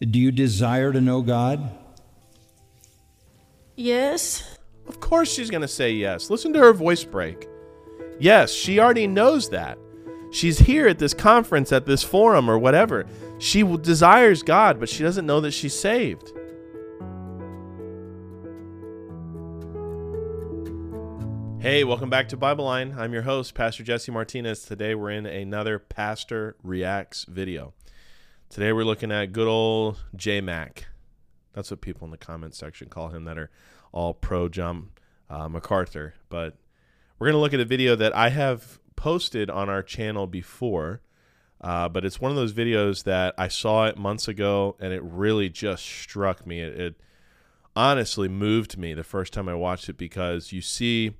Do you desire to know God? Yes. Of course she's going to say yes. Listen to her voice break. Yes, she already knows that. She's here at this conference, at this forum, or whatever. She desires God, but she doesn't know that she's saved. Hey, welcome back to Bible Line. I'm your host, Pastor Jesse Martinez. Today we're in another Pastor Reacts video. Today we're looking at good old J Mac. That's what people in the comment section call him that are all pro John uh, MacArthur. But we're going to look at a video that I have posted on our channel before. Uh, but it's one of those videos that I saw it months ago and it really just struck me. It, it honestly moved me the first time I watched it because you see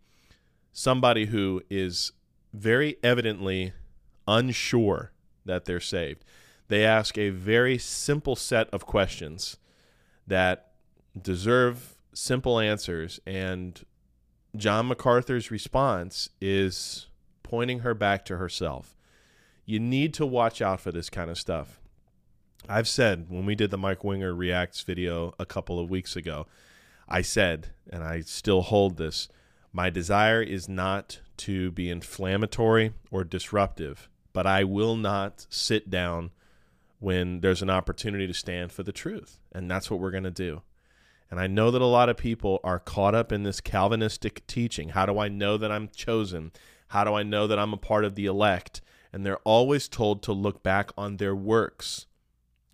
somebody who is very evidently unsure that they're saved. They ask a very simple set of questions that deserve simple answers. And John MacArthur's response is pointing her back to herself. You need to watch out for this kind of stuff. I've said when we did the Mike Winger Reacts video a couple of weeks ago, I said, and I still hold this my desire is not to be inflammatory or disruptive, but I will not sit down when there's an opportunity to stand for the truth. And that's what we're going to do. And I know that a lot of people are caught up in this Calvinistic teaching. How do I know that I'm chosen? How do I know that I'm a part of the elect? And they're always told to look back on their works.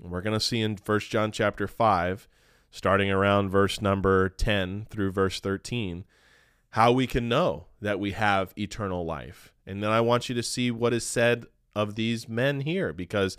And we're going to see in 1 John chapter 5, starting around verse number 10 through verse 13, how we can know that we have eternal life. And then I want you to see what is said of these men here because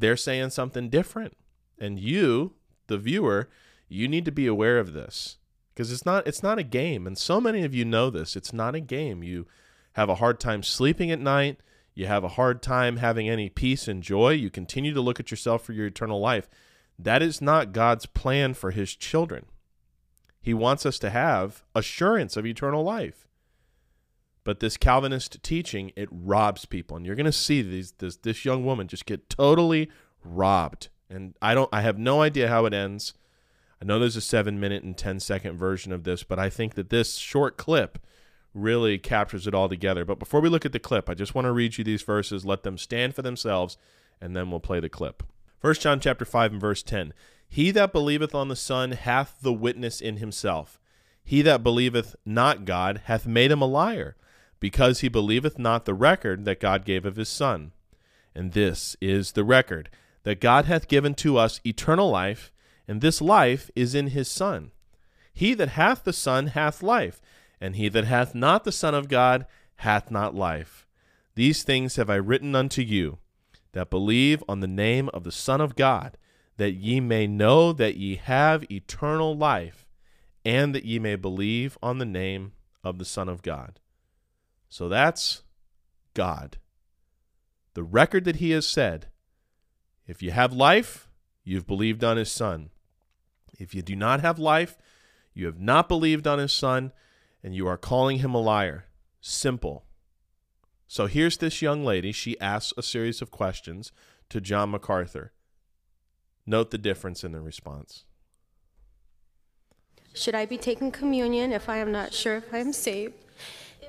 they're saying something different. And you, the viewer, you need to be aware of this because it's not it's not a game and so many of you know this. It's not a game. You have a hard time sleeping at night, you have a hard time having any peace and joy, you continue to look at yourself for your eternal life. That is not God's plan for his children. He wants us to have assurance of eternal life. But this Calvinist teaching, it robs people. And you're going to see these, this, this young woman just get totally robbed. And I don't I have no idea how it ends. I know there's a 7 minute and 10 second version of this, but I think that this short clip really captures it all together. But before we look at the clip, I just want to read you these verses, let them stand for themselves, and then we'll play the clip. First John chapter 5 and verse 10. He that believeth on the Son hath the witness in himself. He that believeth not God hath made him a liar, because he believeth not the record that God gave of his Son. And this is the record that God hath given to us eternal life, and this life is in his Son. He that hath the Son hath life, and he that hath not the Son of God hath not life. These things have I written unto you, that believe on the name of the Son of God, that ye may know that ye have eternal life, and that ye may believe on the name of the Son of God. So that's God. The record that he has said if you have life, you've believed on his Son. If you do not have life, you have not believed on his Son, and you are calling him a liar. Simple. So here's this young lady. She asks a series of questions to John MacArthur. Note the difference in the response. Should I be taking communion if I am not sure if I am saved?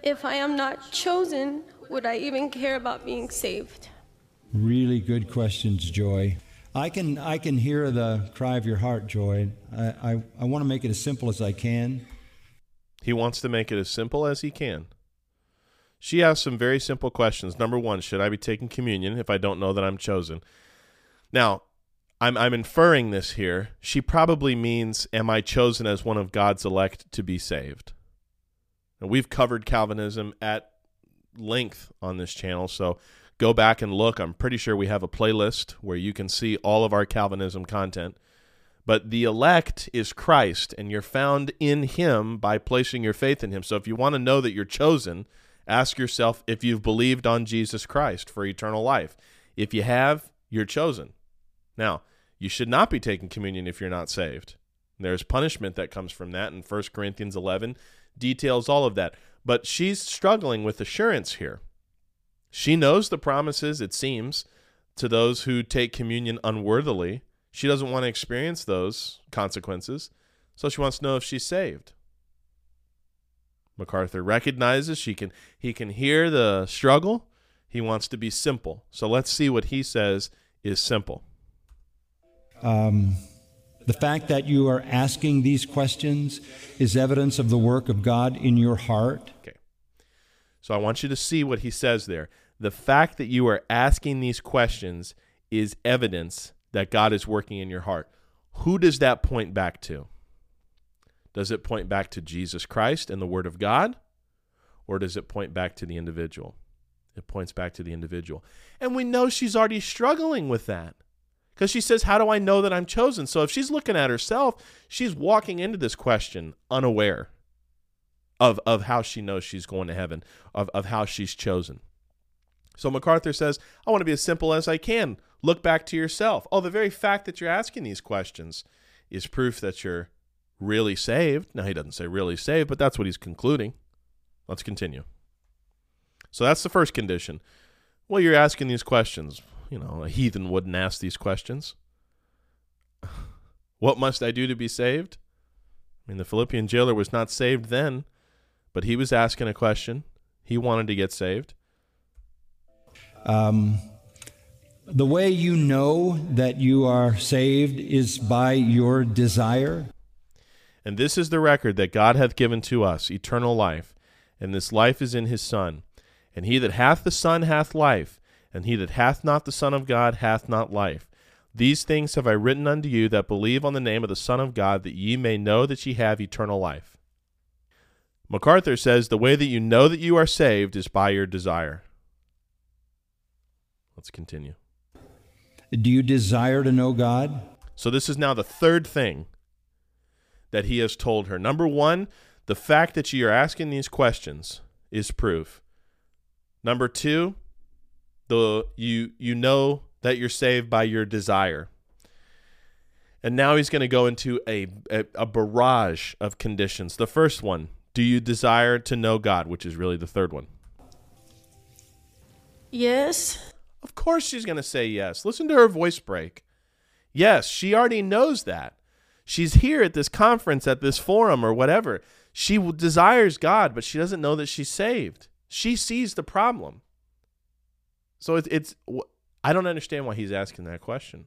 If I am not chosen, would I even care about being saved? Really good questions, Joy. I can, I can hear the cry of your heart, Joy. I, I, I want to make it as simple as I can. He wants to make it as simple as he can. She asks some very simple questions. Number one, should I be taking communion if I don't know that I'm chosen? Now, I'm I'm inferring this here. She probably means, am I chosen as one of God's elect to be saved? And we've covered Calvinism at length on this channel, so go back and look. I'm pretty sure we have a playlist where you can see all of our Calvinism content. But the elect is Christ, and you're found in Him by placing your faith in Him. So if you want to know that you're chosen, ask yourself if you've believed on Jesus Christ for eternal life. If you have, you're chosen. Now, you should not be taking communion if you're not saved. There's punishment that comes from that, in 1 Corinthians 11 details all of that. But she's struggling with assurance here. She knows the promises, it seems, to those who take communion unworthily. She doesn't want to experience those consequences, so she wants to know if she's saved. MacArthur recognizes she can he can hear the struggle. He wants to be simple. So let's see what he says is simple. Um, the fact that you are asking these questions is evidence of the work of God in your heart. Okay. So I want you to see what he says there. The fact that you are asking these questions is evidence that God is working in your heart. Who does that point back to? Does it point back to Jesus Christ and the Word of God? Or does it point back to the individual? It points back to the individual. And we know she's already struggling with that because she says, How do I know that I'm chosen? So if she's looking at herself, she's walking into this question unaware of, of how she knows she's going to heaven, of, of how she's chosen. So MacArthur says, I want to be as simple as I can. Look back to yourself. Oh, the very fact that you're asking these questions is proof that you're really saved. Now, he doesn't say really saved, but that's what he's concluding. Let's continue. So that's the first condition. Well, you're asking these questions. You know, a heathen wouldn't ask these questions. what must I do to be saved? I mean, the Philippian jailer was not saved then, but he was asking a question. He wanted to get saved. Um, the way you know that you are saved is by your desire. And this is the record that God hath given to us, eternal life, and this life is in his Son. And he that hath the Son hath life, and he that hath not the Son of God hath not life. These things have I written unto you that believe on the name of the Son of God, that ye may know that ye have eternal life. MacArthur says the way that you know that you are saved is by your desire. Let's continue. Do you desire to know God? So, this is now the third thing that he has told her. Number one, the fact that you are asking these questions is proof. Number two, the you you know that you're saved by your desire. And now he's going to go into a, a, a barrage of conditions. The first one, do you desire to know God, which is really the third one. Yes. Of course she's going to say yes. Listen to her voice break. Yes, she already knows that. She's here at this conference, at this forum, or whatever. She desires God, but she doesn't know that she's saved. She sees the problem. So it's, it's I don't understand why he's asking that question.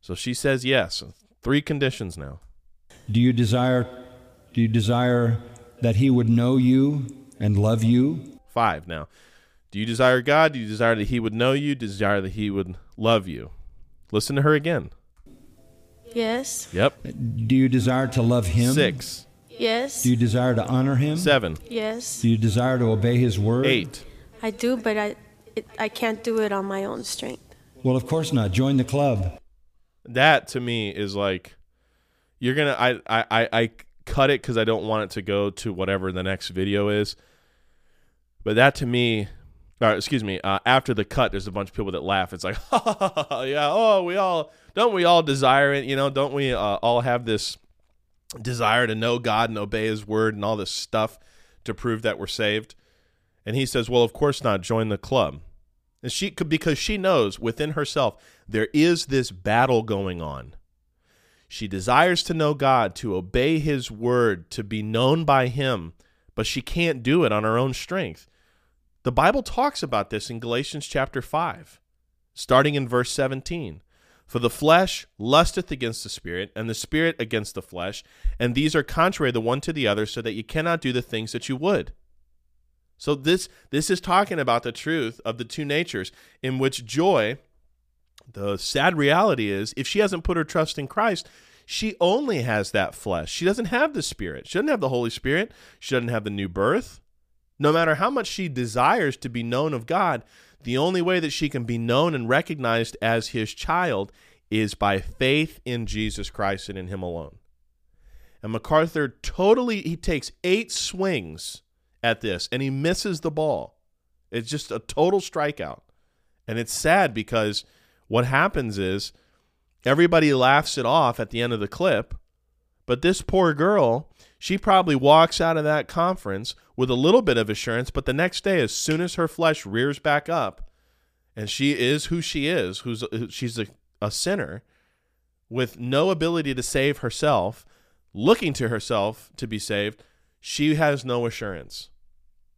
So she says yes. Three conditions now. Do you desire do you desire that he would know you and love you? Five now. Do you desire God? Do you desire that He would know you? Desire that He would love you? Listen to her again. Yes. Yep. Do you desire to love him? Six. Yes. Do you desire to honor him? Seven. Yes. Do you desire to obey his word? Eight. I do, but I it, I can't do it on my own strength. Well, of course not. Join the club. That to me is like you're gonna. I I I, I cut it because I don't want it to go to whatever the next video is. But that to me or excuse me, uh, after the cut, there's a bunch of people that laugh. It's like, yeah, oh, we all don't we all desire it? You know, don't we uh, all have this desire to know God and obey His word and all this stuff to prove that we're saved? And he says, well, of course not. Join the club. And she could because she knows within herself there is this battle going on. She desires to know God, to obey His word, to be known by Him, but she can't do it on her own strength. The Bible talks about this in Galatians chapter 5, starting in verse 17. For the flesh lusteth against the spirit, and the spirit against the flesh, and these are contrary the one to the other, so that you cannot do the things that you would. So this this is talking about the truth of the two natures, in which joy, the sad reality is, if she hasn't put her trust in Christ, she only has that flesh. She doesn't have the spirit. She doesn't have the Holy Spirit. She doesn't have the new birth. No matter how much she desires to be known of God, the only way that she can be known and recognized as his child is by faith in Jesus Christ and in him alone. And MacArthur totally he takes 8 swings at this and he misses the ball. It's just a total strikeout. And it's sad because what happens is everybody laughs it off at the end of the clip, but this poor girl she probably walks out of that conference with a little bit of assurance, but the next day, as soon as her flesh rears back up, and she is who she is, who's she's a, a sinner, with no ability to save herself, looking to herself to be saved, she has no assurance.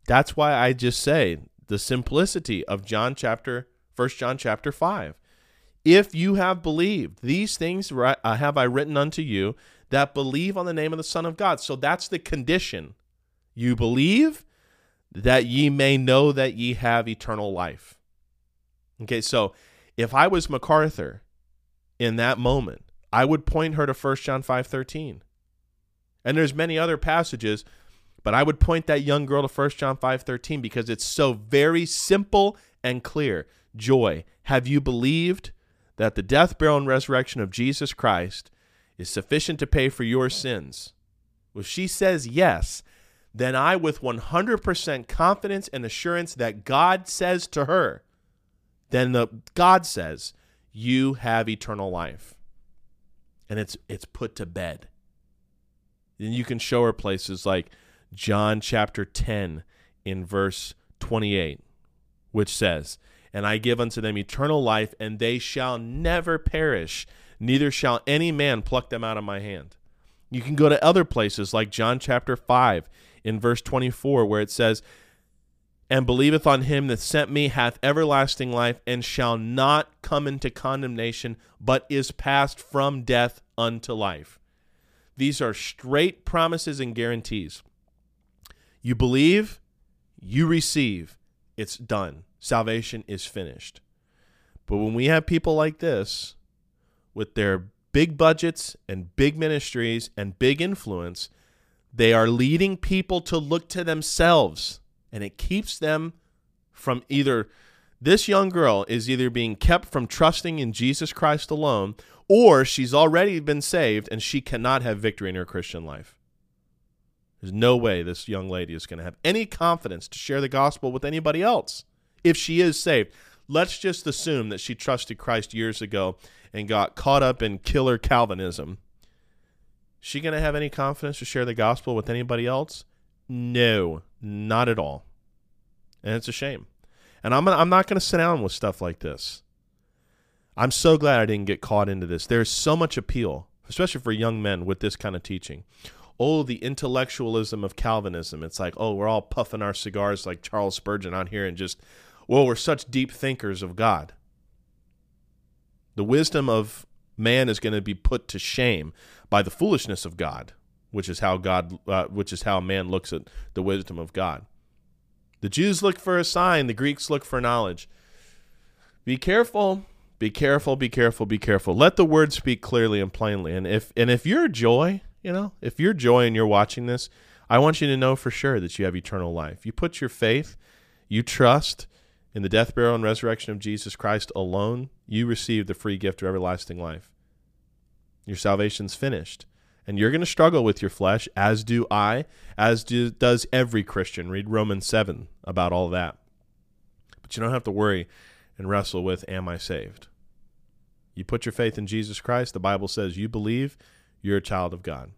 That's why I just say the simplicity of John chapter 1 John chapter 5. If you have believed, these things uh, have I written unto you that believe on the name of the Son of God. So that's the condition. You believe that ye may know that ye have eternal life. Okay, so if I was MacArthur in that moment, I would point her to 1 John 5:13. And there's many other passages, but I would point that young girl to 1 John 5:13 because it's so very simple and clear. Joy, have you believed that the death, burial and resurrection of Jesus Christ is sufficient to pay for your sins? If she says yes, then I with 100% confidence and assurance that God says to her, then the God says, you have eternal life. And it's it's put to bed. And you can show her places like John chapter 10 in verse 28, which says, And I give unto them eternal life, and they shall never perish, neither shall any man pluck them out of my hand. You can go to other places like John chapter 5 in verse 24, where it says, and believeth on him that sent me hath everlasting life and shall not come into condemnation, but is passed from death unto life. These are straight promises and guarantees. You believe, you receive, it's done. Salvation is finished. But when we have people like this with their big budgets and big ministries and big influence, they are leading people to look to themselves and it keeps them from either this young girl is either being kept from trusting in Jesus Christ alone or she's already been saved and she cannot have victory in her Christian life. There's no way this young lady is going to have any confidence to share the gospel with anybody else if she is saved. Let's just assume that she trusted Christ years ago and got caught up in killer Calvinism. Is she going to have any confidence to share the gospel with anybody else? No, not at all. And it's a shame. And I'm I'm not going to sit down with stuff like this. I'm so glad I didn't get caught into this. There's so much appeal, especially for young men with this kind of teaching. Oh, the intellectualism of Calvinism. It's like, oh, we're all puffing our cigars like Charles Spurgeon out here and just, well, we're such deep thinkers of God. The wisdom of man is going to be put to shame by the foolishness of God which is how God, uh, which is how man looks at the wisdom of God. The Jews look for a sign, the Greeks look for knowledge. Be careful, be careful, be careful, be careful. Let the word speak clearly and plainly. And if and if you're joy, you know, if you're joy and you're watching this, I want you to know for sure that you have eternal life. You put your faith, you trust in the death, burial, and resurrection of Jesus Christ alone, you receive the free gift of everlasting life. Your salvation's finished and you're going to struggle with your flesh, as do I, as do, does every Christian. Read Romans 7 about all that. But you don't have to worry and wrestle with, Am I saved? You put your faith in Jesus Christ, the Bible says you believe, you're a child of God.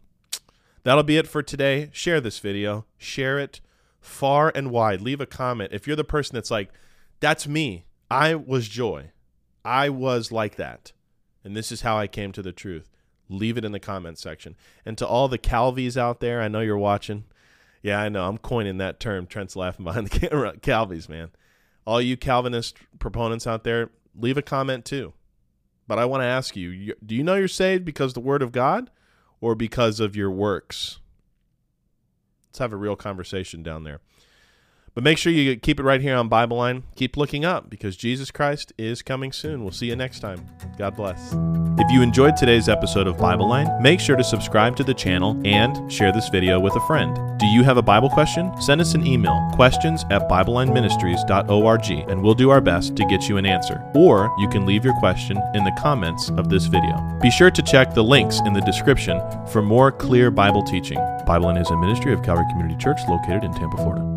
That'll be it for today. Share this video, share it far and wide. Leave a comment. If you're the person that's like, That's me, I was joy, I was like that, and this is how I came to the truth leave it in the comments section. And to all the Calvies out there, I know you're watching. Yeah, I know. I'm coining that term. Trent's laughing behind the camera. Calvies, man. All you Calvinist proponents out there, leave a comment too. But I want to ask you do you know you're saved because the Word of God or because of your works? Let's have a real conversation down there. But make sure you keep it right here on Bible Line. Keep looking up because Jesus Christ is coming soon. We'll see you next time. God bless. If you enjoyed today's episode of Bible Line, make sure to subscribe to the channel and share this video with a friend. Do you have a Bible question? Send us an email, questions at BibleLineMinistries.org, and we'll do our best to get you an answer. Or you can leave your question in the comments of this video. Be sure to check the links in the description for more clear Bible teaching. Bible Line is a ministry of Calvary Community Church located in Tampa, Florida.